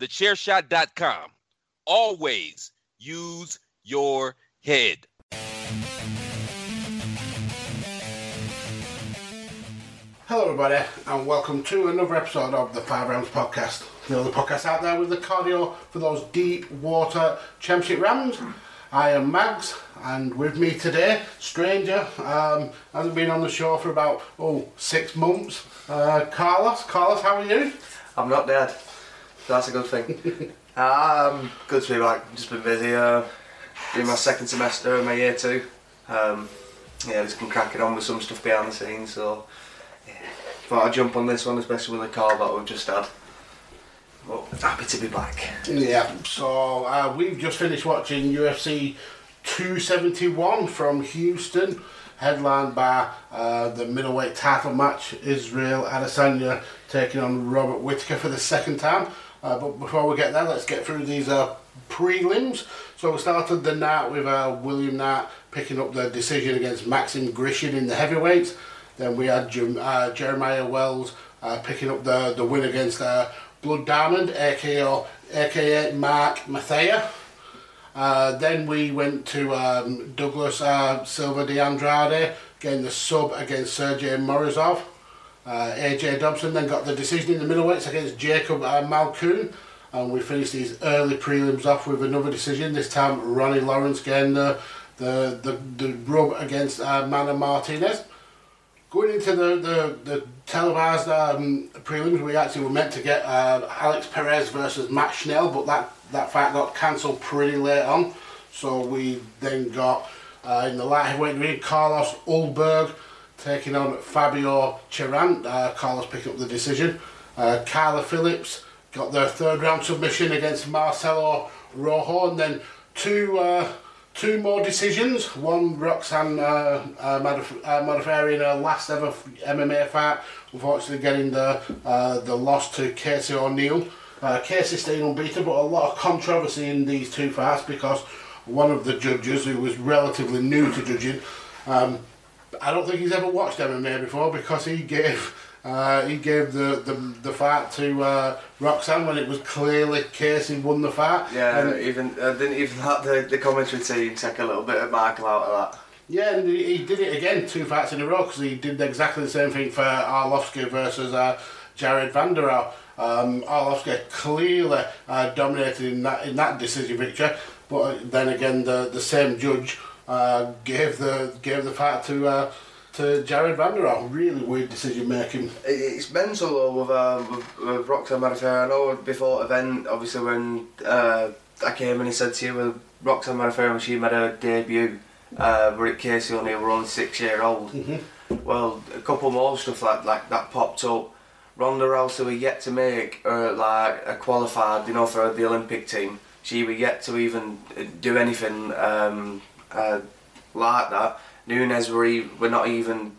TheChairShot.com. Always use your head. Hello, everybody, and welcome to another episode of the Five Rounds Podcast. The only podcast out there with the cardio for those deep water championship rams. I am Mags, and with me today, stranger, um, hasn't been on the show for about oh six months. Uh, Carlos, Carlos, how are you? I'm not dead. That's a good thing. um, good to be back. Just been busy. Uh, doing my second semester of my year two. Um, yeah, just been cracking on with some stuff behind the scenes. So, yeah, thought I'd jump on this one, especially with the call that we've just had. Well, happy to be back. Yeah, so uh, we've just finished watching UFC 271 from Houston, headlined by uh, the middleweight title match Israel Adesanya taking on Robert Whittaker for the second time. Uh, but before we get there, let's get through these uh, prelims. So we started the night with uh, William Knight picking up the decision against Maxim Grishin in the heavyweights. Then we had Jem- uh, Jeremiah Wells uh, picking up the, the win against uh, Blood Diamond, aka, aka Mark Mathetha. Uh, then we went to um, Douglas Silva de Andrade, getting the sub against Sergey Morozov. Uh, AJ Dobson then got the decision in the middleweights against Jacob Malkoon. And we finished these early prelims off with another decision, this time Ronnie Lawrence getting the, the, the, the rub against uh, Martinez. Going into the, the, the televised um, prelims, we actually were meant to get uh, Alex Perez versus Matt Schnell, but that, that fight got cancelled pretty late on. So we then got uh, in the light heavyweight ring Carlos Ulberg taking on Fabio Cherant. Uh, Carlos picked up the decision. Uh, Kyler Phillips got their third round submission against Marcelo Rojo, and then two uh, two more decisions. One Roxanne uh, uh, uh, in her last ever MMA fight, unfortunately getting the uh, the loss to Casey O'Neill. Uh, Casey staying unbeaten, but a lot of controversy in these two fights because one of the judges, who was relatively new to judging, um, I don't think he's ever watched MMA before because he gave uh, he gave the, the, the fight to uh, Roxanne when it was clearly Casey won the fight. Yeah, And- even uh, didn't even let the, the commentary team take a little bit of Michael out of that. Yeah, and he, he did it again two fights in a row because he did exactly the same thing for Arlovsky versus uh, Jared Vanderaa. Um, Arlovsky clearly uh, dominated in that in that decision picture, but then again the the same judge uh, gave the gave the fight to uh, to Jared Vanderaa. Really weird decision making. It- It's mental though with, uh, with, with Roxanne Modafferi. I know before event, obviously when uh, I came and he said to you with Roxanne Modafferi when she made her debut, uh, Rick Casey only were only six year old. Well, a couple more stuff like like that popped up. Ronda Rousey were yet to make uh, like a qualified, you know, for the Olympic team. She were yet to even uh, do anything um, uh, like that. Nunes were, e- were not even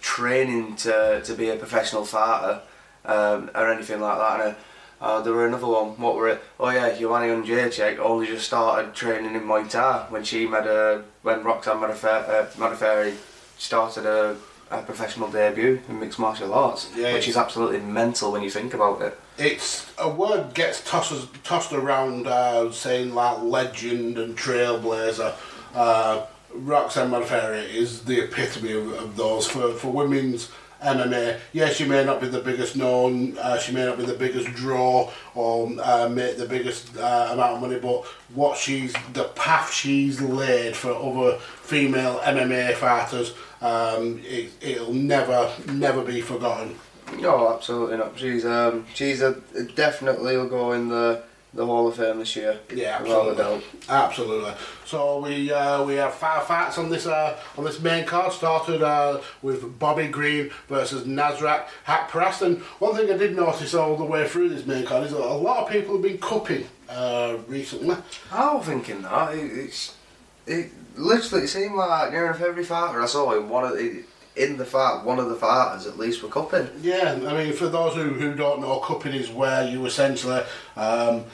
training to, to be a professional fighter um, or anything like that. And, uh, uh, there were another one. What were it? Oh yeah, Joanna Jacek only just started training in Muay Thai when she made a when Roxanne Modafferi, uh, started a, a professional debut in mixed martial arts, Yeah, which is absolutely mental when you think about it. It's a word gets tossed tossed around, uh, saying like legend and trailblazer. Uh, Roxanne Modafferi is the epitome of, of those for, for women's MMA. Yeah, she may not be the biggest known, uh, she may not be the biggest draw or uh, make the biggest uh, amount of money, but what she's the path she's laid for other female MMA fighters, um, it, it'll never never be forgotten. No, absolutely not. She's um, she's a definitely will go in the the Hall of Fame this year. Yeah, without absolutely. doubt. Absolutely. So we uh, we have five fights on this uh, on this main card. Started uh, with Bobby Green versus Nasrat Hakparast. And one thing I did notice all the way through this main card is that a lot of people have been cupping uh, recently. I was thinking that it, it's it literally it seemed like near enough every fighter I saw in one of the, in the fight one of the fighters at least were cupping. Yeah, I mean, for those who, who don't know, cupping is where you essentially um,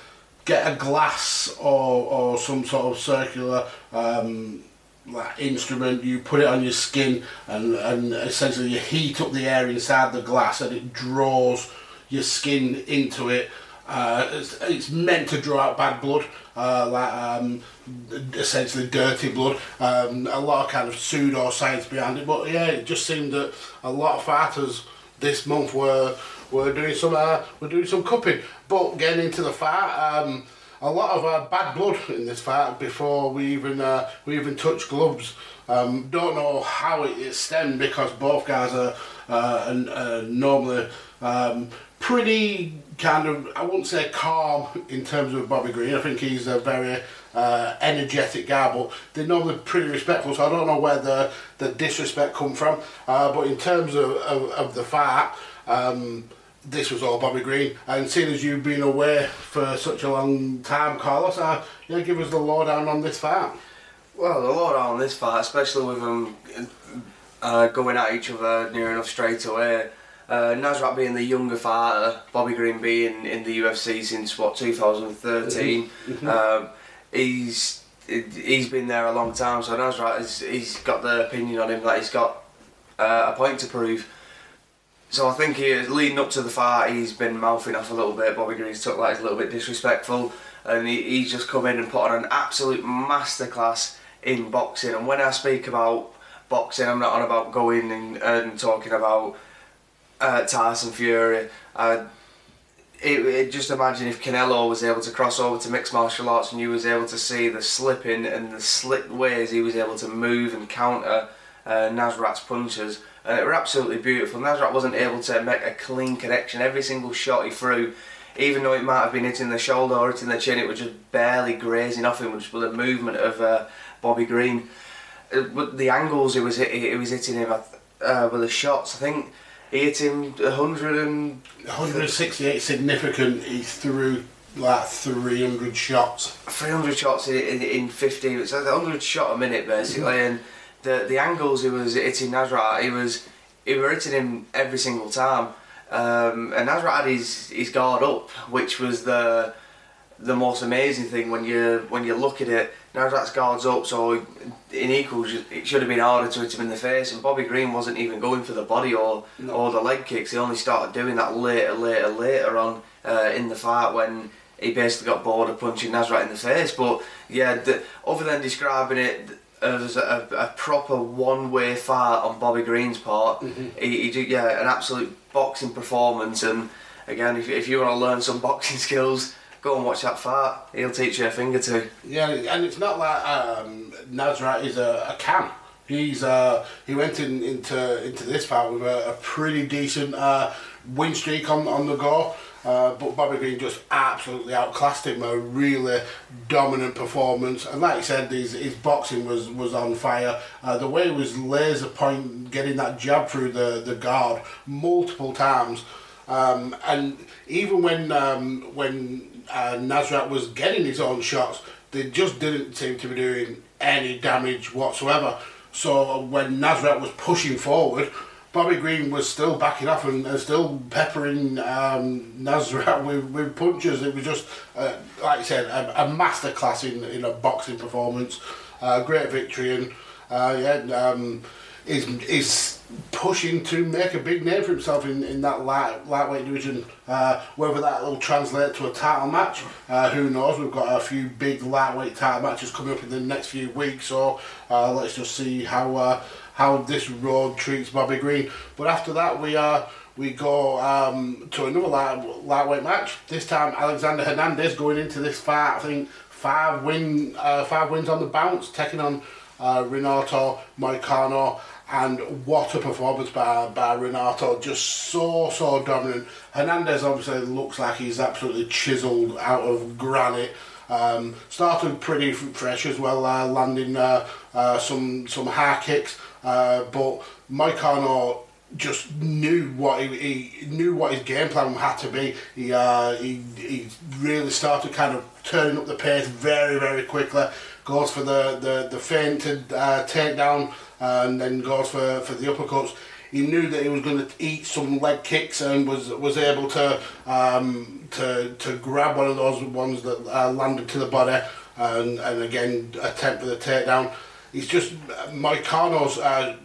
get a glass or, or some sort of circular um, like instrument, you put it on your skin, and, and essentially you heat up the air inside the glass, and it draws your skin into it. Uh, it's, it's meant to draw out bad blood, uh, like um, essentially dirty blood. Um, a lot of kind of pseudo science behind it, but yeah, it just seemed that a lot of fighters this month were were doing some uh, were doing some cupping. But getting into the fight, um, a lot of uh, bad blood in this fight before we even uh, we even touch gloves. Um, don't know how it, it stemmed because both guys are uh, uh, normally um, pretty kind of I wouldn't say calm in terms of Bobby Green. I think he's a very uh, energetic guy, but they're normally pretty respectful. So I don't know where the the disrespect come from. Uh, but in terms of, of, of the fight. Um, this was all Bobby Green, and seeing as you've been away for such a long time, Carlos, uh, yeah, give us the lowdown on this fight. Well, the lot on this fight, especially with them uh, going at each other near enough straight away. Uh, Nasrat being the younger fighter, Bobby Green being in the UFC since what 2013. Um, he's he's been there a long time, so Nasrat right. he's got the opinion on him that he's got uh, a point to prove. So I think he, leading up to the fight, he's been mouthing off a little bit. Bobby Green's took like he's a little bit disrespectful, and he, he's just come in and put on an absolute masterclass in boxing. And when I speak about boxing, I'm not on about going and, and talking about uh, Tyson Fury. It, it, just imagine if Canelo was able to cross over to mixed martial arts and you was able to see the slipping and the slick ways he was able to move and counter uh, Nasrat's punches, and it were absolutely beautiful. Nasrat wasn't able to make a clean connection. Every single shot he threw, even though it might have been hitting the shoulder or hitting the chin, it was just barely grazing off him, just with the movement of uh, Bobby Green. Uh, but the angles he was he was hitting him uh, with the shots, I think he hit him 100 and 168 significant. He threw like 300 shots. 300 shots in, in, in 50 it's like 100 shot a minute basically and the the angles he was hitting Nasrat he was he were hitting him every single time um, and Nasrat had his, his guard up which was the the most amazing thing when you when you look at it Nasrat's guard's up so in equals it should have been harder to hit him in the face and Bobby Green wasn't even going for the body or or the leg kicks he only started doing that later later later on uh, in the fight when he basically got bored of punching Nasrat in the face. But yeah, the, other than describing it as a, a proper one-way fight on Bobby Green's part, he, he did yeah an absolute boxing performance. And again, if, if you want to learn some boxing skills, go and watch that fight. He'll teach you a thing or two. Yeah, and it's not like um, Nasrat is a, a can. He's uh, he went in, into into this fight with a, a pretty decent uh, win streak on on the go. Uh, but Bobby Green just absolutely outclassed him. A really dominant performance, and like you said, his, his boxing was, was on fire. Uh, the way he was laser point getting that jab through the, the guard multiple times, um, and even when um, when uh, Nasrat was getting his own shots, they just didn't seem to be doing any damage whatsoever. So when Nasrat was pushing forward, Bobby Green was still backing off and, and still peppering um, Nasrat with, with punches. It was just, uh, like I said, a, a masterclass in, in a boxing performance. Uh, great victory and uh, yeah, um, is is pushing to make a big name for himself in, in that light lightweight division. Uh, whether that will translate to a title match, uh, who knows? We've got a few big lightweight title matches coming up in the next few weeks, so uh, let's just see how uh, how this road treats Bobby Green. But after that, we are. We go um, to another light, lightweight match. This time, Alexander Hernandez going into this fight. I think five win, uh, five wins on the bounce, taking on uh, Renato Moicano. And what a performance by, by Renato. Just so, so dominant. Hernandez obviously looks like he's absolutely chiselled out of granite. Um, started pretty fresh as well, uh, landing uh, uh, some some high kicks, uh, but Moicano just knew what he, he knew what his game plan had to be. He, uh, he he really started kind of turning up the pace very very quickly. Goes for the the the feinted uh, takedown and then goes for for the uppercuts. He knew that he was going to eat some leg kicks and was was able to um, to to grab one of those ones that uh, landed to the body and and again attempt for the takedown. He's just Moicano's uh,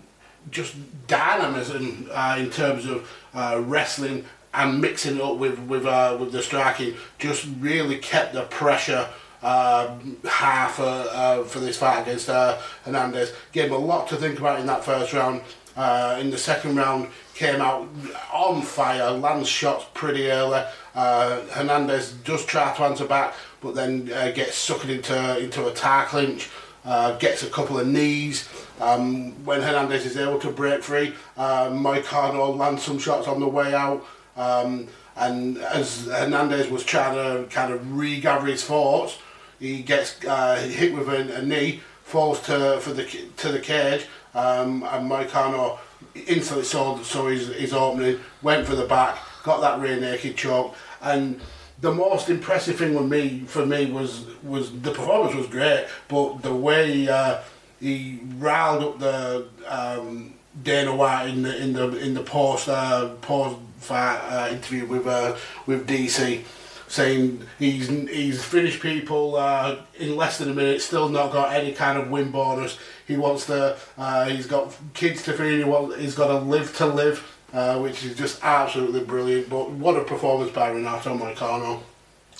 just dynamism uh, in terms of uh, wrestling and mixing up with with uh, with the striking just really kept the pressure uh, high for uh, for this fight against uh, Hernandez. Gave him a lot to think about in that first round. Uh, in the second round, came out on fire, lands shots pretty early. Uh, Hernandez does try to answer back, but then uh, gets sucked into into a tie clinch. Uh, gets a couple of knees. Um, when Hernandez is able to break free, uh, Moicano lands some shots on the way out. Um, and as Hernandez was trying to kind of regather his thoughts, he gets uh, hit with a, a, knee, falls to for the to the cage, um, and Moicano instantly saw saw his, his opening, went for the back, got that rear naked choke, and the most impressive thing with me for me was was the performance was great, but the way uh, he riled up the um, Dana White in the in the in the post uh, post fight uh, interview with uh, with DC, saying he's he's finished people uh, in less than a minute, still not got any kind of win bonus. He wants to. Uh, he's got kids to feed. He he's got to live to live uh, which is just absolutely brilliant. But what a performance by Renato Moicano.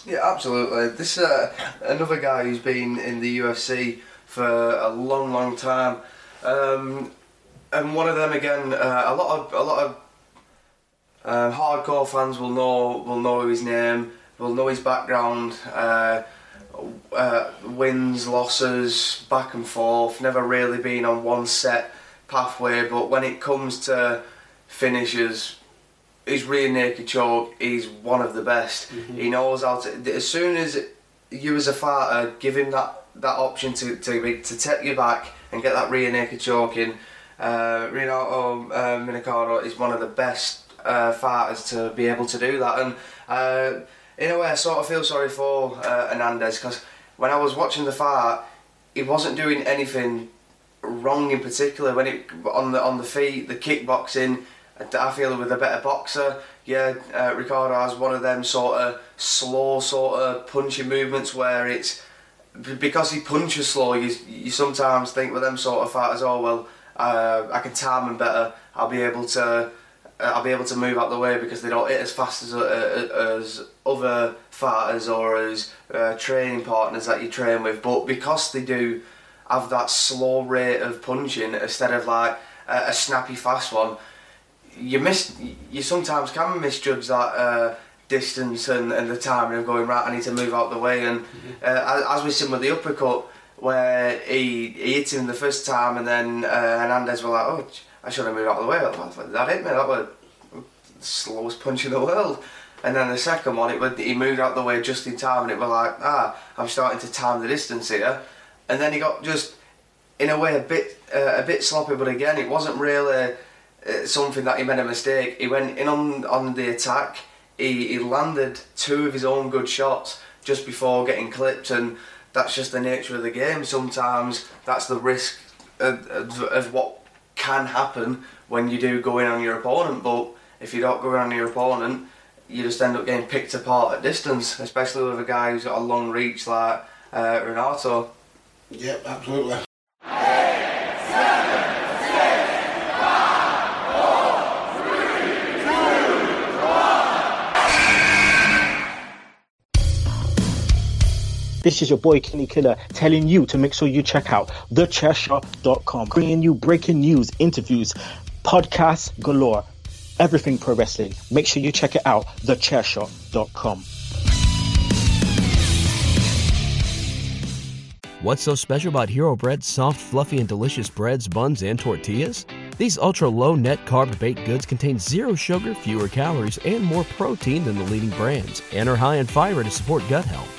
Yeah, absolutely. This uh, another guy who's been in the UFC for a long, long time, um, and one of them again. Uh, a lot of a lot of uh, hardcore fans will know will know his name, will know his background. Uh, uh, wins, losses, back and forth. Never really been on one set pathway, but when it comes to finishes. His rear naked choke is one of the best. Mm-hmm. He knows how to. As soon as you as a fighter give him that, that option to to to take you back and get that rear naked choke in, uh, Renato uh, is one of the best uh, fighters to be able to do that. And uh, in a way, I sort of feel sorry for uh, Hernandez because when I was watching the fight, he wasn't doing anything wrong in particular. When it on the on the feet, the kickboxing, I feel with a better boxer, yeah, uh, Ricardo has one of them sort of slow sort of punching movements where it's because he punches slow. You you sometimes think with them sort of fighters, oh well, uh, I can time him better. I'll be able to. Uh, I'll be able to move out the way because they don't hit as fast as uh, as other fighters or as uh, training partners that you train with. But because they do have that slow rate of punching instead of like a, a snappy fast one, you miss you sometimes can misjudge that uh, distance and, and the timing of going right. I need to move out the way, and mm-hmm. uh, as, we've seen with the uppercut, where he, he hit him the first time, and then uh, Hernandez were like, "Oh, I should have moved out of the way." That hit me. That was the slowest punch in the world. And then the second one, it was, he moved out the way just in time, and it was like, ah, I'm starting to time the distance here. And then he got just, in a way, a bit uh, a bit sloppy, but again, it wasn't really uh, something that he made a mistake. He went in on on the attack. He, he landed two of his own good shots just before getting clipped, and that's just the nature of the game. Sometimes that's the risk of, of, of what can happen when you do go in on your opponent. But if you don't go in on your opponent, you just end up getting picked apart at distance, especially with a guy who's got a long reach like uh, Renato. Yep, absolutely. This is your boy Kenny Killer telling you to make sure you check out thechairshot.com, bringing you breaking news, interviews, podcasts galore, everything pro wrestling. Make sure you check it out, thechairshot.com. What's so special about Hero Bread's soft, fluffy, and delicious breads, buns, and tortillas? These ultra low net carb baked goods contain zero sugar, fewer calories, and more protein than the leading brands, and are high in fiber to support gut health.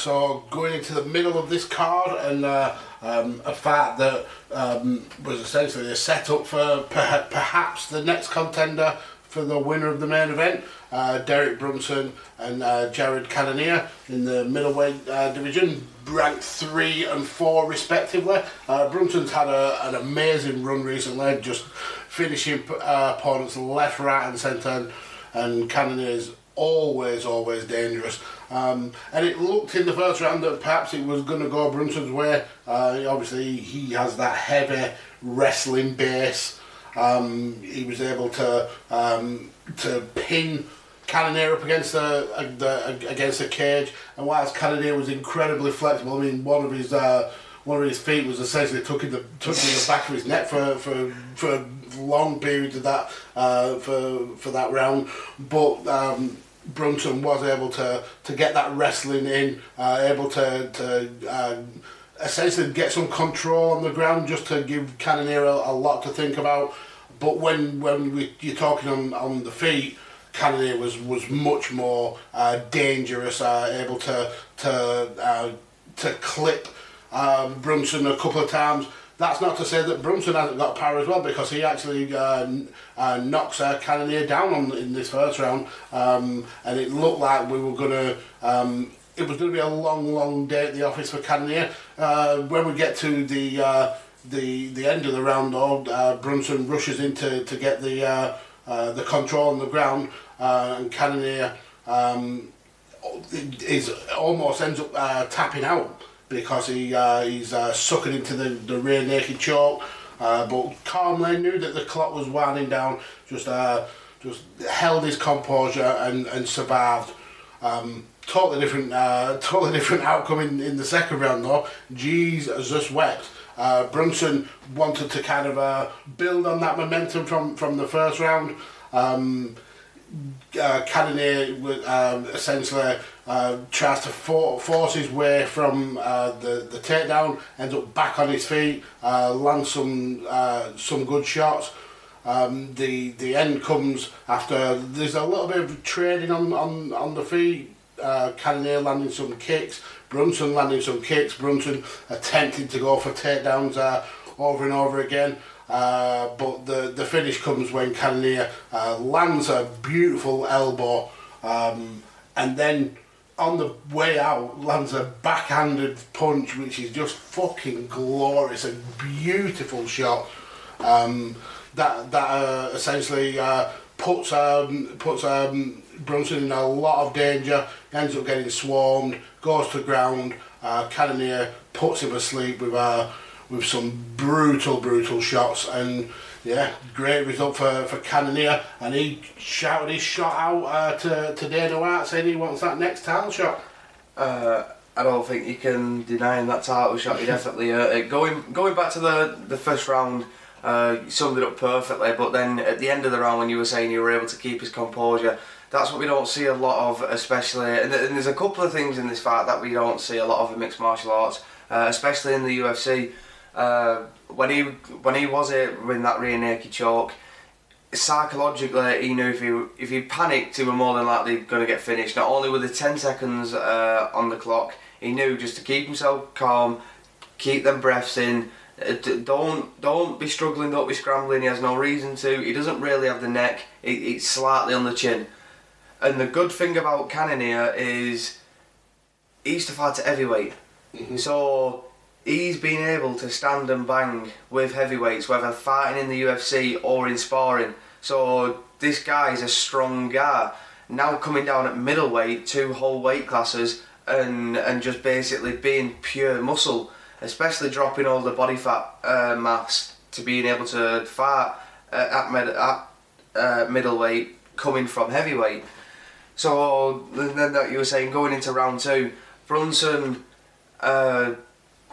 So going into the middle of this card and uh, um, a fight that um, was essentially a setup for per- perhaps the next contender for the winner of the main event, uh, Derek Brunson and uh, Jared Cannonier in the middleweight uh, division, ranked three and four respectively. Uh, Brunson's had a, an amazing run recently, just finishing uh, opponents left, right, and centre, and Cannonier's always, always dangerous. Um, and it looked in the first round that perhaps it was going to go Brunson's way. Uh, obviously, he has that heavy wrestling base. Um, he was able to um, to pin Cannonier up against the, the against the cage, and whilst Cannonier was incredibly flexible, I mean, one of his uh, one of his feet was essentially tucking the tucking the back of his neck for for for a long periods of that uh, for for that round, but. Um, Brunson was able to, to get that wrestling in, uh, able to, to uh, essentially get some control on the ground just to give Cannonier a, a lot to think about. But when when we, you're talking on, on the feet, Cannonier was, was much more uh, dangerous, uh, able to to uh, to clip um, Brunson a couple of times. That's not to say that Brunson hasn't got power as well, because he actually uh, uh, knocks uh, Cannonier down on, in this first round, um, and it looked like we were going to. Um, it was going to be a long, long day at the office for Cannonier. Uh, when we get to the uh, the the end of the round, though, uh, Brunson rushes in to, to get the uh, the control on the ground, and Cannonier um, is almost ends up tapping out because he uh, he's uh, sucking into the, the rear naked choke. Uh, but calmly knew that the clock was winding down, just uh, just held his composure and, and survived. Um, totally different, uh, totally different outcome in, in the second round though. Jeez, just wept. Uh, Brunson wanted to kind of uh, build on that momentum from, from the first round. Um, uh, Cannonier um, essentially uh, tries to for- force his way from uh, the, the takedown, ends up back on his feet, uh, lands some uh, some good shots. Um, the the end comes after there's a little bit of trading on, on, on the feet. Uh, Cannonier landing some kicks, Brunson landing some kicks, Brunson attempting to go for takedowns uh, over and over again. Uh, but the, the finish comes when Cannonier uh, lands a beautiful elbow um, and then on the way out lands a backhanded punch which is just fucking glorious a beautiful shot. Um, that that uh, essentially uh, puts um, puts um, Brunson in a lot of danger. Ends up getting swarmed goes to the ground. Uh, Cannonier puts him asleep with a with some brutal, brutal shots. And yeah, great result for, for Cannonier. And he shouted his shot out uh, to, to Dana White saying he wants that next title shot. Uh, I don't think you can deny him that title shot. He definitely uh, it. going going back to the the first round. Uh, you summed it up perfectly, but then at the end of the round, when you were saying you were able to keep his composure, that's what we don't see a lot of, especially. And, th- and there's a couple of things in this fight that we don't see a lot of in mixed martial arts, uh, especially in the UFC. Uh, when he when he was it in that rear naked choke, psychologically he knew if he if he panicked, he was more than likely going to get finished. Not only with the ten seconds uh, on the clock, he knew just to keep himself calm, keep them breaths in, Uh, don't don't be struggling, don't be scrambling. He has no reason to. He doesn't really have the neck. It, it's slightly on the chin. And the good thing about Cannonier is he used to fight at heavyweight, so he's been able to stand and bang with heavyweights, whether fighting in the UFC or in sparring. So this guy is a strong guy. Now coming down at middleweight, two whole weight classes, and and just basically being pure muscle, especially dropping all the body fat uh, mass to being able to fight uh, at med- at uh, middleweight, coming from heavyweight. So then that you were saying going into round two, Brunson.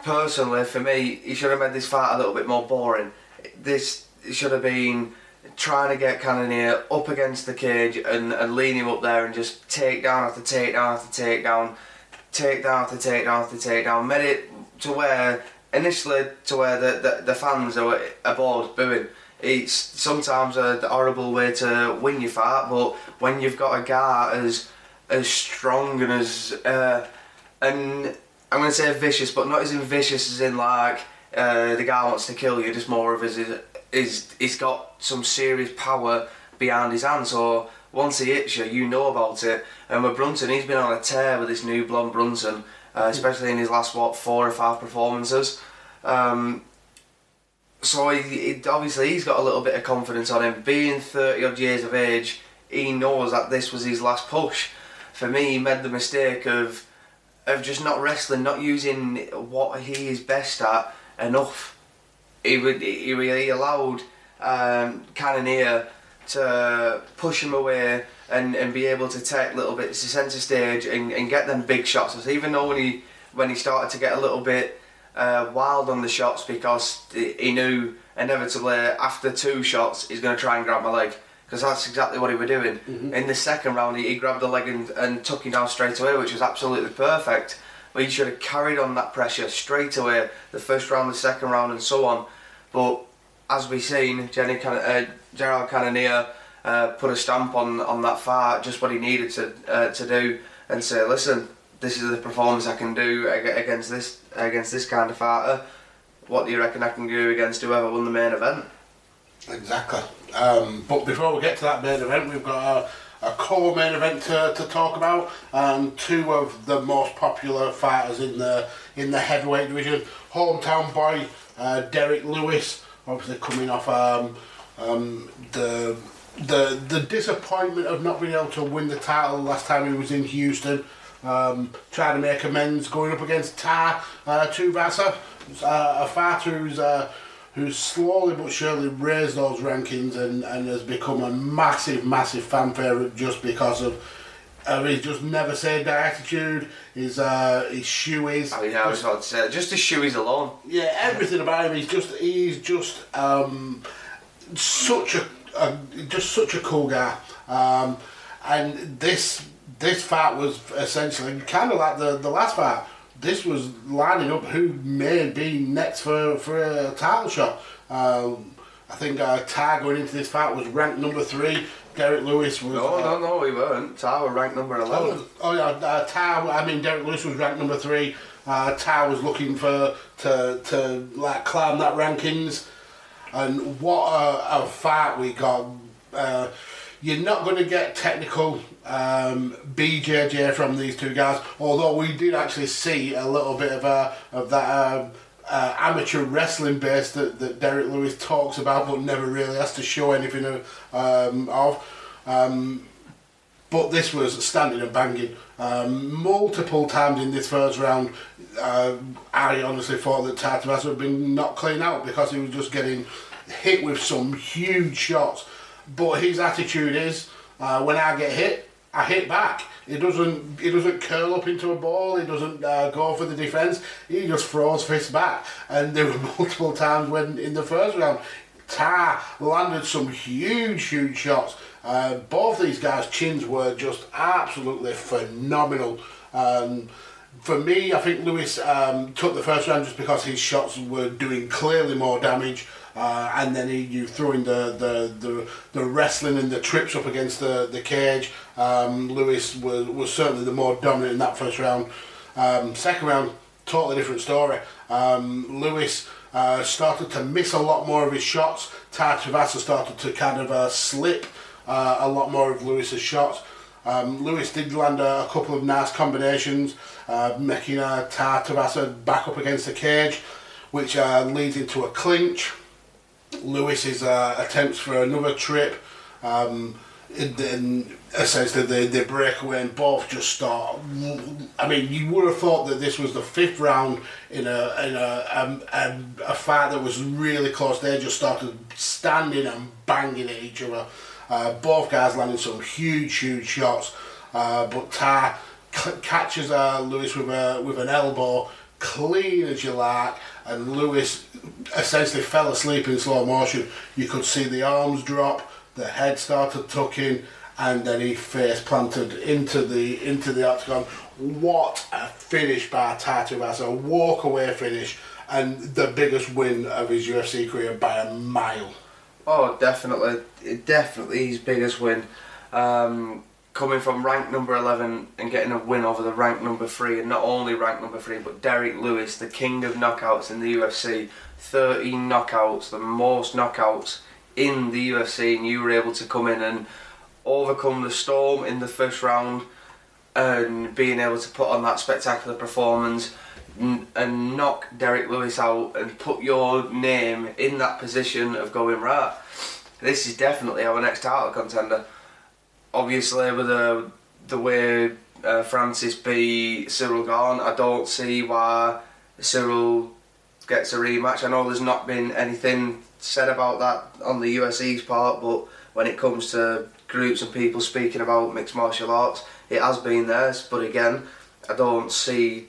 Personally, for me, he should have made this fight a little bit more boring. This should have been trying to get Cannonier up against the cage and, and lean him up there and just take down after take down after take down, take down after take down after take down. Made it to where initially to where the, the, the fans are aboard booing. It's sometimes a horrible way to win your fight, but when you've got a guy as as strong and as uh, and I'm gonna say vicious, but not as in vicious as in like uh, the guy wants to kill you. Just more of as is is he's got some serious power behind his hand. So once he hits you, you know about it. And with Brunson, he's been on a tear with this new blonde Brunson, uh, especially in his last what four or five performances. Um, so he, he, obviously he's got a little bit of confidence on him. Being 30 odd years of age, he knows that this was his last push. For me, he made the mistake of of just not wrestling, not using what he is best at enough. He would he really allowed um, Cannonier to push him away and, and be able to take little bits to centre stage and, and get them big shots. So even though when he when he started to get a little bit uh, wild on the shots because he knew inevitably after two shots he's going to try and grab my leg because that's exactly what he was doing. Mm-hmm. In the second round, he, he grabbed the leg and, and took him down straight away, which was absolutely perfect. But he should have carried on that pressure straight away, the first round, the second round, and so on. But as we've seen, Jenny Can- uh, Jared Cannonier uh, put a stamp on, on that fight, just what he needed to uh, to do, and say, listen, this is the performance I can do against this against this kind of fighter. What do you reckon I can do against whoever won the main event? Exactly. Um, but before we get to that main event, we've got a, a core main event to, to talk about, and two of the most popular fighters in the in the heavyweight division. Hometown boy uh, Derrick Lewis, obviously coming off um, um, the the the disappointment of not being able to win the title last time he was in Houston. Um, trying to make amends, going up against Tai uh, Tuivasa, uh, a fighter who's uh, who's slowly but surely raised those rankings and, and has become a massive, massive fan favourite just because of, of his just never say die attitude, his uh, his shoeys. I mean, I was about to say, just the shoeys alone. Yeah, everything about him. He's just he's just um, such a, a just such a cool guy. Um, and this this fight was essentially kind of like the the last fight. This was lining up who may be next for for a title shot. Um, I think uh, Tai going into this fight was ranked number three. Derrick Lewis was. No, uh, no, no, we weren't. Tai ranked number 11. Oh, oh yeah, uh, Tai. I mean, Derrick Lewis was ranked number three. Uh, Tai was looking for to to like climb that rankings, and what a, a fight we got. Uh, you're not going to get technical um, BJJ from these two guys, although we did actually see a little bit of a of that. Um, uh, amateur wrestling base that, that Derrick Lewis talks about but never really has to show anything of. Um, of. Um, but this was standing and banging. Um, multiple times in this first round, uh, I honestly thought that Tai Tuivasa had been knocked clean out because he was just getting hit with some huge shots. But his attitude is, uh, when I get hit, I hit back. He doesn't. He doesn't curl up into a ball. He doesn't uh, go for the defense. He just throws fists back. And there were multiple times when in the first round, Tai landed some huge, huge shots. Uh, both these guys' chins were just absolutely phenomenal. Um, for me, I think Lewis um, took the first round just because his shots were doing clearly more damage. Uh, and then he, you throw in the, the, the, the wrestling and the trips up against the, the cage. Um, Lewis was, was certainly the more dominant in that first round. Um, second round, totally different story. Um, Lewis uh, started to miss a lot more of his shots. Tai Tuivasa started to kind of uh, slip uh, a lot more of Lewis's shots. Um, Lewis did land a, a couple of nice combinations, uh, making uh, Tuivasa back up against the cage, which uh, leads into a clinch. Lewis's uh, attempts for another trip. Um, and then essentially they, they break away and both just start. I mean, you would have thought that this was the fifth round in a in a um, um, a fight that was really close. They just started standing and banging at each other. Uh, both guys landing some huge, huge shots, uh, but Tai c- catches uh, Lewis with a with an elbow, clean as you like, and Lewis essentially fell asleep in slow motion. You could see the arms drop, the head started tucking, and then he face planted into the into the octagon. What a finish by Tatu as a walk away finish, and the biggest win of his UFC career by a mile. Oh, definitely, definitely his biggest win. Um, coming from rank number 11 and getting a win over the rank number 3, and not only rank number 3, but Derrick Lewis, the king of knockouts in the UFC. 13 knockouts, the most knockouts in the UFC, and you were able to come in and overcome the storm in the first round and being able to put on that spectacular performance and knock Derrick Lewis out and put your name in that position of going right. This is definitely our next title contender. Obviously, with the the way uh, Francis B Ciryl Gane, I don't see why Ciryl gets a rematch. I know there's not been anything said about that on the UFC's part, but when it comes to groups and people speaking about mixed martial arts, it has been there. But again, I don't see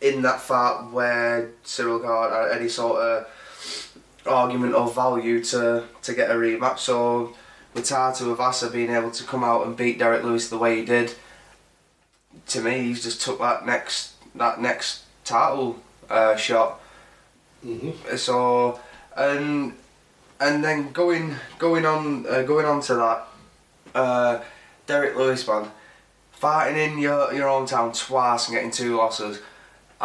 in that fight where Ciryl Gane had any sort of argument or value to, to get a rematch. So with Tai Tuivasa being able to come out and beat Derrick Lewis the way he did, to me, he's just took that next that next title uh, shot. Mm-hmm. So and and then going going on uh, going on to that, uh, Derrick Lewis man, fighting in your your hometown twice and getting two losses.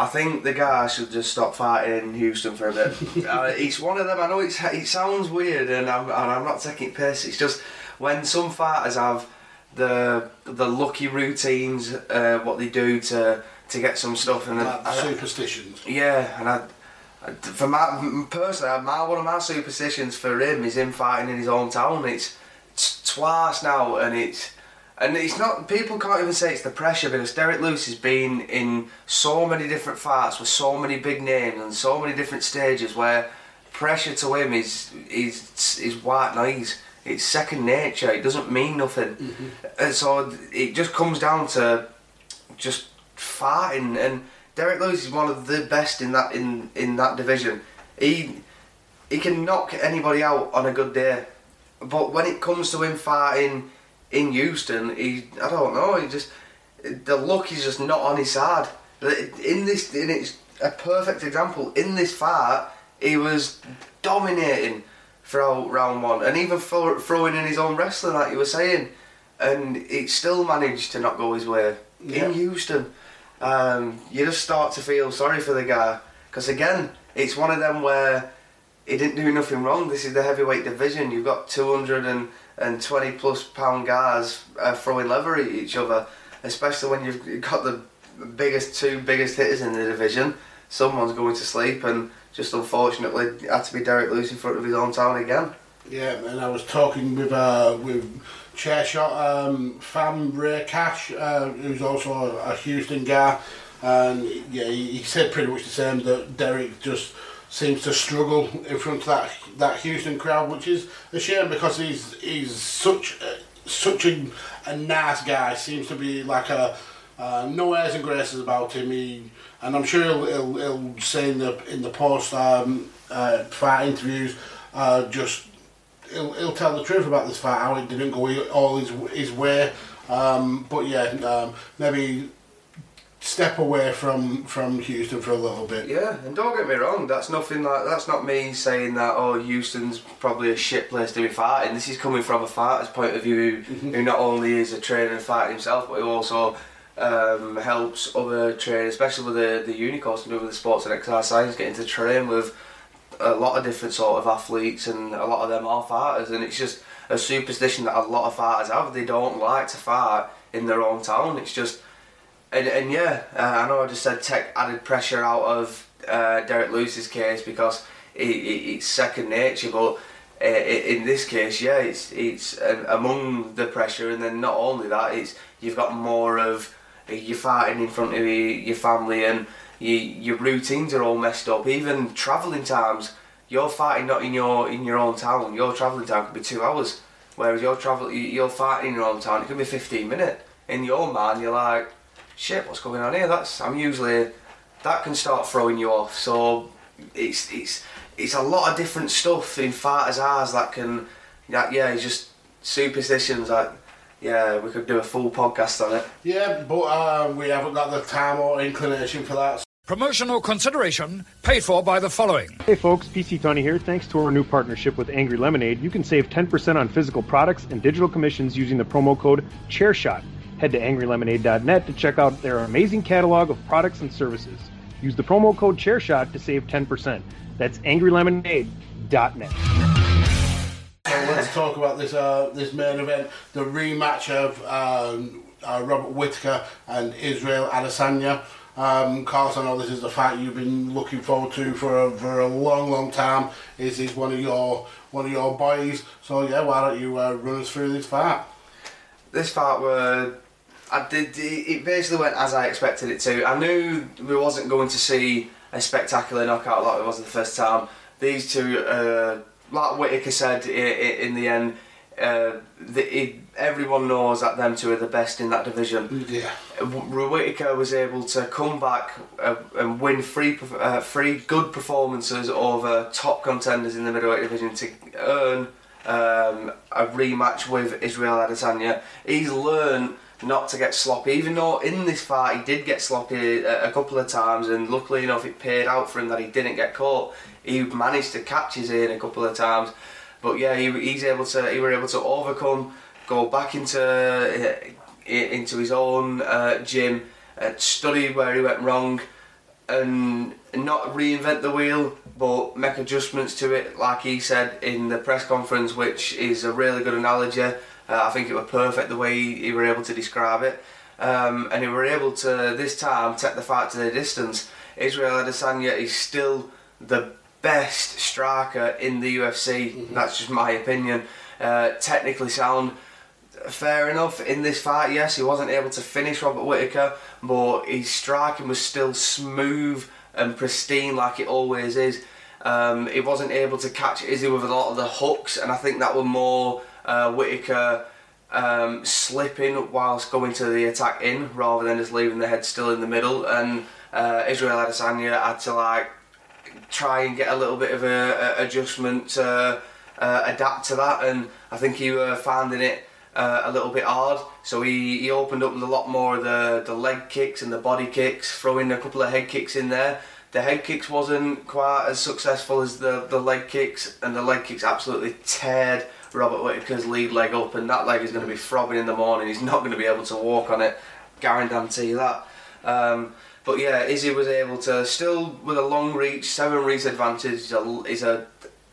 I think the guy should just stop fighting in Houston for a bit. uh, it's one of them. I know it's, it sounds weird, and I'm and I'm not taking it piss. It's just when some fighters have the the lucky routines, uh, what they do to to get some stuff, and Like superstitions. yeah, and I, I- for my personally, my one of my superstitions for him is him fighting in his hometown. It's, it's twice now, and it's and it's not. People can't even say it's the pressure because Derrick Lewis has been in so many different fights with so many big names and so many different stages where pressure to him is is is white noise. It's second nature. It doesn't mean nothing, mm-hmm. and so it just comes down to just fighting and Derrick Lewis is one of the best in that in, in that division. He he can knock anybody out on a good day. But when it comes to him fighting in Houston, he I don't know, he just the luck is just not on his side. In this in it's a perfect example. In this fight, he was dominating throughout round one and even throw, throwing in his own wrestling like you were saying. And it still managed to not go his way Yeah. in Houston um, you just start to feel sorry for the guy because again, it's one of them where he didn't do nothing wrong. This is the heavyweight division. You've got 220 plus pound guys throwing lever at each other, especially when you've got the biggest two biggest hitters in the division. Someone's going to sleep, and just unfortunately, had to be Derrick Lewis in front of his own town again. Yeah, and I was talking with uh, with Chairshot um, fan Ray Cash, uh, who's also a Houston guy, and yeah, he, he said pretty much the same that Derrick just seems to struggle in front of that that Houston crowd, which is a shame because he's he's such a, such a, a nice guy. Seems to be like a uh, no airs and graces about him. He, and I'm sure he'll, he'll, he'll say in the in the post um, uh, fight interviews, uh, just he'll, he'll tell the truth about this fight, how it didn't go all his his way. Um, but yeah, um, maybe step away from from Houston for a little bit. Yeah, and don't get me wrong, that's nothing like that's not me saying that oh Houston's probably a shit place to be fighting. This is coming from a fighter's point of view who, who not only is a trainer and fighter himself, but who also um, helps other trainers, especially with the the uni course and doing the sports and exercise science, getting to train with a lot of different sort of athletes, and a lot of them are fighters, and it's just a superstition that a lot of fighters have. They don't like to fight in their own town. It's just, and, and yeah, uh, I know I just said tech added pressure out of uh, Derrick Lewis's case because it, it, it's second nature, but uh, in this case, yeah, it's it's uh, among the pressure, and then not only that, it's you've got more of uh, you're fighting in front of your, your family, and you, your routines are all messed up. Even travelling times, you're fighting not in your in your own town. Your travelling time could be two hours, whereas you're travel you're fighting in your own town. It could be fifteen minutes. In your mind, you're like, shit, what's going on here? That's I'm usually that can start throwing you off. So it's it's it's a lot of different stuff in fighters' eyes that can that yeah, it's just superstitions that yeah, we could do a full podcast on it. Yeah, but um, we haven't got the time or inclination for that. Promotional consideration paid for by the following. Hey folks, PC Tony here. Thanks to our new partnership with Angry Lemonade, you can save 10% on physical products and digital commissions using the promo code ChairShot. Head to angrylemonade.net to check out their amazing catalog of products and services. Use the promo code ChairShot to save 10%. That's angrylemonade.net. So let's talk about this uh, this main event, the rematch of um, uh, Robert Whittaker and Israel Adesanya. Um, Carlson, I know this is a fight you've been looking forward to for a, for a long, long time. Is is one of your one of your boys? So yeah, why don't you uh, run us through this fight? This fight were I did. It basically went as I expected it to. I knew we wasn't going to see a spectacular knockout like it was the first time. These two, uh, like Whittaker said in the end, uh, the, everyone knows that them two are the best in that division. Yeah. Whittaker was able to come back uh, and win three, uh, three good performances over top contenders in the middleweight division to earn um, a rematch with Israel Adesanya. He's learned not to get sloppy, even though in this fight he did get sloppy a, couple of times, and luckily enough it paid out for him that he didn't get caught. He managed to catch his ear a couple of times, but yeah, he, he's able to. He were able to overcome, go back into uh, into his own uh, gym, uh, study where he went wrong, and not reinvent the wheel, but make adjustments to it, like he said in the press conference, which is a really good analogy uh, I think it was perfect the way he, he were able to describe it. Um, and he were able to this time take the fight to the distance. Israel Adesanya is still the best striker in the UFC. Mm-hmm. That's just my opinion. Uh, technically sound, fair enough. In this fight, yes, he wasn't able to finish Robert Whittaker, but his striking was still smooth and pristine like it always is. Um, he wasn't able to catch Izzy with a lot of the hooks, and I think that were more uh, Whittaker um, slipping whilst going to the attack in rather than just leaving the head still in the middle. And uh, Israel Adesanya had to like try and get a little bit of a, adjustment to uh, adapt to that. And I think he was finding it. Uh, a little bit hard, so he, he opened up with a lot more of the, the leg kicks and the body kicks, throwing a couple of head kicks in there. The head kicks wasn't quite as successful as the, the leg kicks, and the leg kicks absolutely teared Robert Whittaker's lead leg up, and that leg is going to be throbbing in the morning. He's not going to be able to walk on it. Guarantee that. Um, but yeah, Izzy was able to still with a long reach, seven reach advantage is a, is a,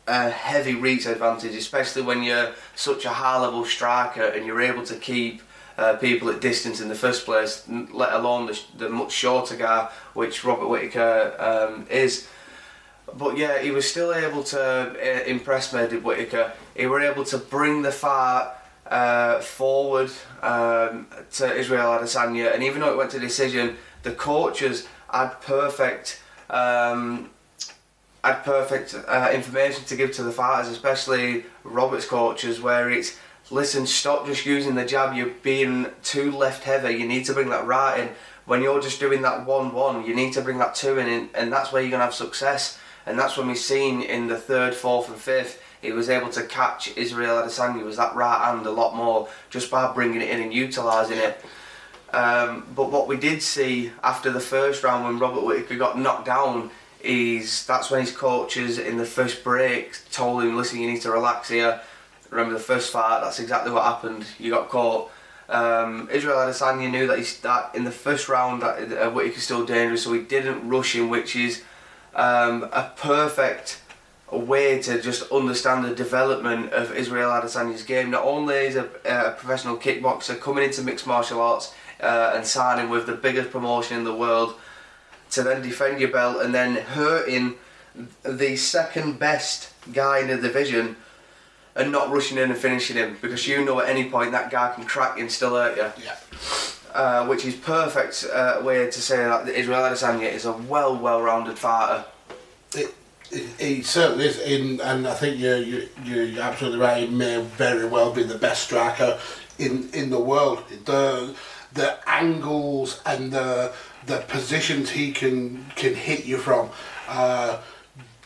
a heavy reach advantage, especially when you're such a high level striker and you're able to keep uh, people at distance in the first place, let alone the, the much shorter guy, which Robert Whittaker um, is but yeah, he was still able to uh, impress me, Whittaker. He were able to bring the fight uh, forward um, to Israel Adesanya, and even though it went to decision, the coaches had perfect. Um, had perfect uh, information to give to the fighters, especially Robert's coaches, where it's listen, stop just using the jab. You're being too left heavy. You need to bring that right in. When you're just doing that one-one, you need to bring that two in, and that's where you're gonna have success and that's when we've seen in the third, fourth, and fifth. He was able to catch Israel Adesanya was that right hand a lot more just by bringing it in and utilising it. Um, but what we did see after the first round when Robert Whittaker got knocked down is that's when his coaches in the first break told him, listen, you need to relax here. Remember the first fight, that's exactly what happened. You got caught. Um, Israel Adesanya knew that, he, that in the first round that uh, still dangerous, so he didn't rush him, which is um, a perfect way to just understand the development of Israel Adesanya's game. Not only is a, a professional kickboxer coming into mixed martial arts uh, and signing with the biggest promotion in the world to then defend your belt and then hurting the second best guy in the division and not rushing in and finishing him because you know at any point that guy can crack and still hurt you. Yeah. Uh, which is perfect uh, way to say that Israel Adesanya is a well, well-rounded fighter. It, certainly is, in, and I think you're, you're, you're absolutely right. He may very well be the best striker in, in the world. The the angles and the the positions he can can hit you from uh,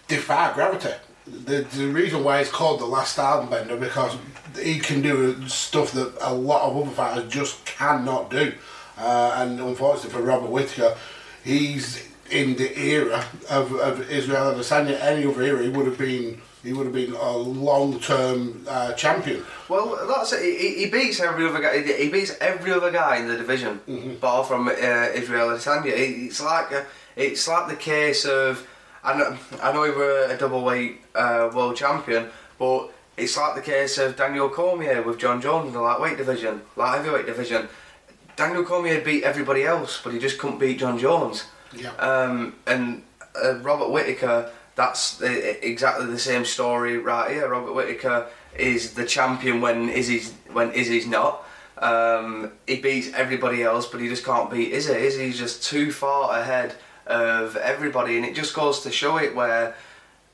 defy gravity. The, the reason why it's called the last arm bender because he can do stuff that a lot of other fighters just cannot do. Uh, and unfortunately for Robert Whittaker, he's in the era of, of Israel Adesanya. Any other era, he would have been he would have been a long term uh, champion. Well, that's it. He, he beats every other guy. He beats every other guy in the division, Mm-hmm. bar from uh, Israel Adesanya. It- It's like a, it's like the case of. I know, I know he were a double weight uh, world champion, but it's like the case of Daniel Cormier with Jon Jones in the lightweight division, light heavyweight division. Daniel Cormier beat everybody else, but he just couldn't beat Jon Jones. Yeah. Um, and uh, Robert Whittaker, that's uh, exactly the same story right here. Robert Whittaker is the champion when Izzy's when Izzy's not. Um, he beats everybody else, but he just can't beat Izzy. Izzy's just too far ahead of everybody, and it just goes to show it where.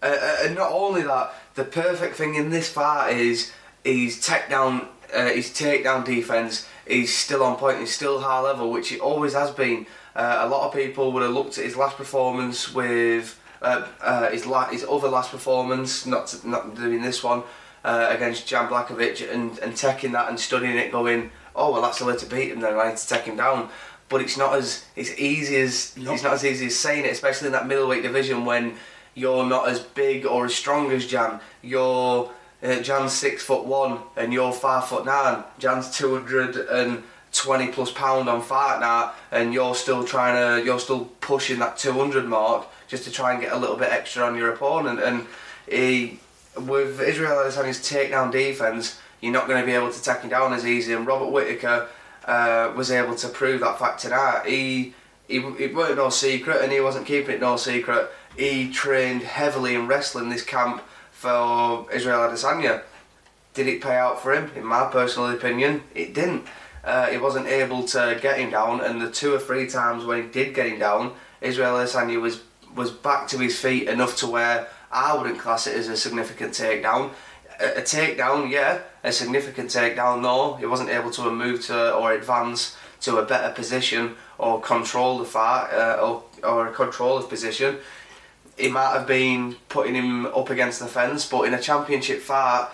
Uh, uh, and not only that, the perfect thing in this fight is his takedown, uh, his takedown defense is still on point. He's still high level, which it always has been. Uh, a lot of people would have looked at his last performance with uh, uh, his la- his other last performance, not not doing this one uh, against Jan Blachowicz, and and taking that and studying it, going, oh well, that's a way to beat him. Then I need to take him down. But it's not as it's easy as it's not as easy as saying it, especially in that middleweight division when you're not as big or as strong as Jan. You're uh, Jan's six foot one and you're five foot nine. Jan's two hundred and twenty plus pound on fight night, and you're still trying to you're still pushing that two hundred mark just to try and get a little bit extra on your opponent. And he, with Israel Adesanya's takedown defense, you're not going to be able to take him down as easy. And Robert Whittaker uh, was able to prove that fact tonight. He he, it weren't no secret, and he wasn't keeping it no secret. He trained heavily in wrestling this camp for Israel Adesanya. Did it pay out for him? In my personal opinion, it didn't. Uh, he wasn't able to get him down, and the two or three times when he did get him down, Israel Adesanya was was back to his feet enough to where I wouldn't class it as a significant takedown. A, a takedown, yeah, a significant takedown, no. He wasn't able to move to or advance to a better position or control the fight uh, or, or control of position. It might have been putting him up against the fence, but in a championship fight,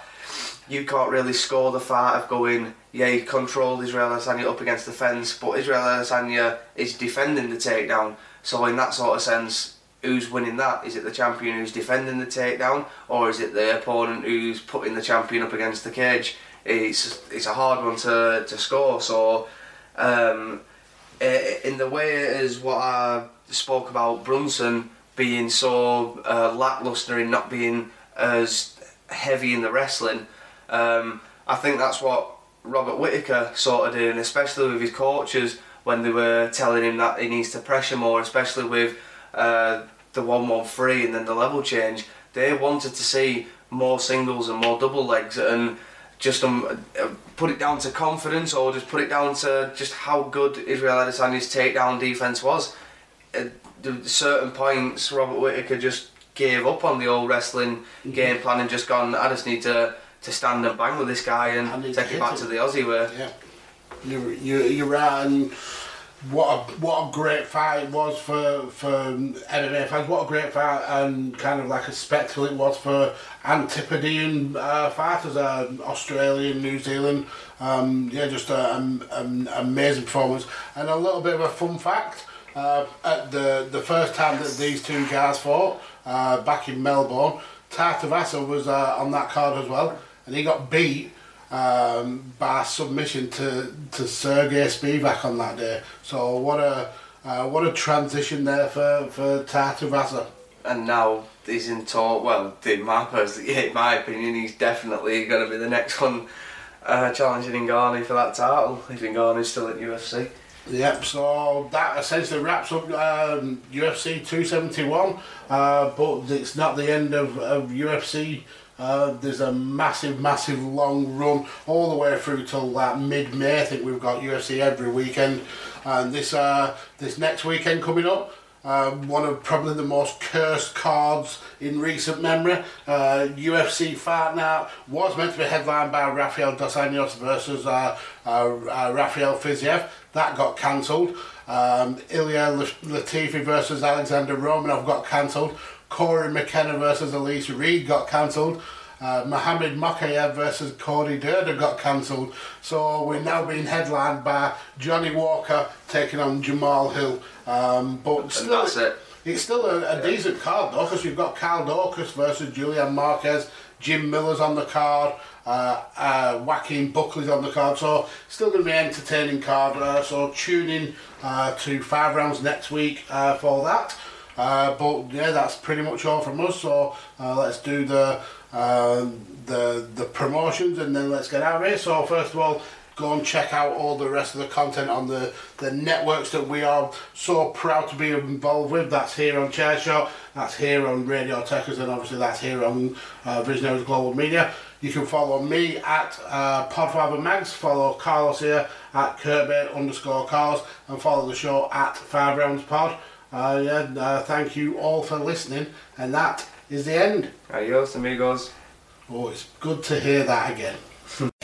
you can't really score the fight of going, yeah, he controlled Israel Adesanya up against the fence, but Israel Adesanya is defending the takedown. So in that sort of sense, who's winning that? Is it the champion who's defending the takedown, or is it the opponent who's putting the champion up against the cage? It's it's a hard one to, to score. So um, in the way as what I spoke about Brunson being so uh, lackluster in not being as heavy in the wrestling, um, I think that's what Robert Whittaker sort of did, and especially with his coaches when they were telling him that he needs to pressure more, especially with uh, the 113 and then the level change. They wanted to see more singles and more double legs, and just um, uh, put it down to confidence or just put it down to just how good Israel Adesanya's takedown defense was. Certain points, Robert Whittaker just gave up on the old wrestling game plan and just gone. I just need to to stand and bang with this guy and take it back him. to the Aussie way. Yeah, you're, you're, you're right. And what a, what a great fight it was for for MMA fans. What a great fight and kind of like a spectacle it was for Antipodean uh, fighters, uh, Australian, New Zealand. Um, yeah, just an um, amazing performance. And a little bit of a fun fact. Uh, at the the first time that these two guys fought uh, back in Melbourne, Tai Tuivasa was uh, on that card as well, and he got beat um, by submission to to Sergey Spivak on that day. So what a uh, what a transition there for for Tai Tuivasa. and now he's in talk. Well, in my in my opinion, he's definitely going to be the next one uh, challenging Ngannou for that title if Ngannou's still at UFC. Yep, so that essentially wraps up um, UFC 271, uh, but it's not the end of, of UFC. Uh, there's a massive, massive long run all the way through till that mid-May. I think we've got UFC every weekend, and this uh, this next weekend coming up, um, one of probably the most cursed cards in recent memory. Uh, UFC Fight Night was meant to be headlined by Rafael Dos Anjos versus uh, uh, uh, Rafael Fiziev. That got cancelled. Um, Ilir Latifi versus Alexander Romanov got cancelled. Cory McKenna versus Elise Reed got cancelled. Uh, Muhammad Mokaev versus Cody Durden got cancelled. So we're now being headlined by Johnny Walker taking on Jamal Hill. Um, but still, that's it. It's still a, a decent card though, because you've got Kyle Daukaus versus Julian Marquez, Jim Miller's on the card, uh, uh, Joaquin Buckley's on the card, so still going to be entertaining card. Uh, so tune in uh, to five rounds next week uh, for that. Uh, but yeah, that's pretty much all from us. So uh, let's do the uh, the the promotions and then let's get out of here. So first of all, go and check out all the rest of the content on the, the networks that we are so proud to be involved with. That's here on Chairshot, that's here on Radio Techers, and obviously that's here on uh, Visionaries Global Media. You can follow me at uh, Podfather Mags, follow Carlos here at Kirby underscore Carlos, and follow the show at Five Rounds Pod. Uh, yeah, uh, thank you all for listening, and that is the end. Adios, amigos. Oh, it's good to hear that again.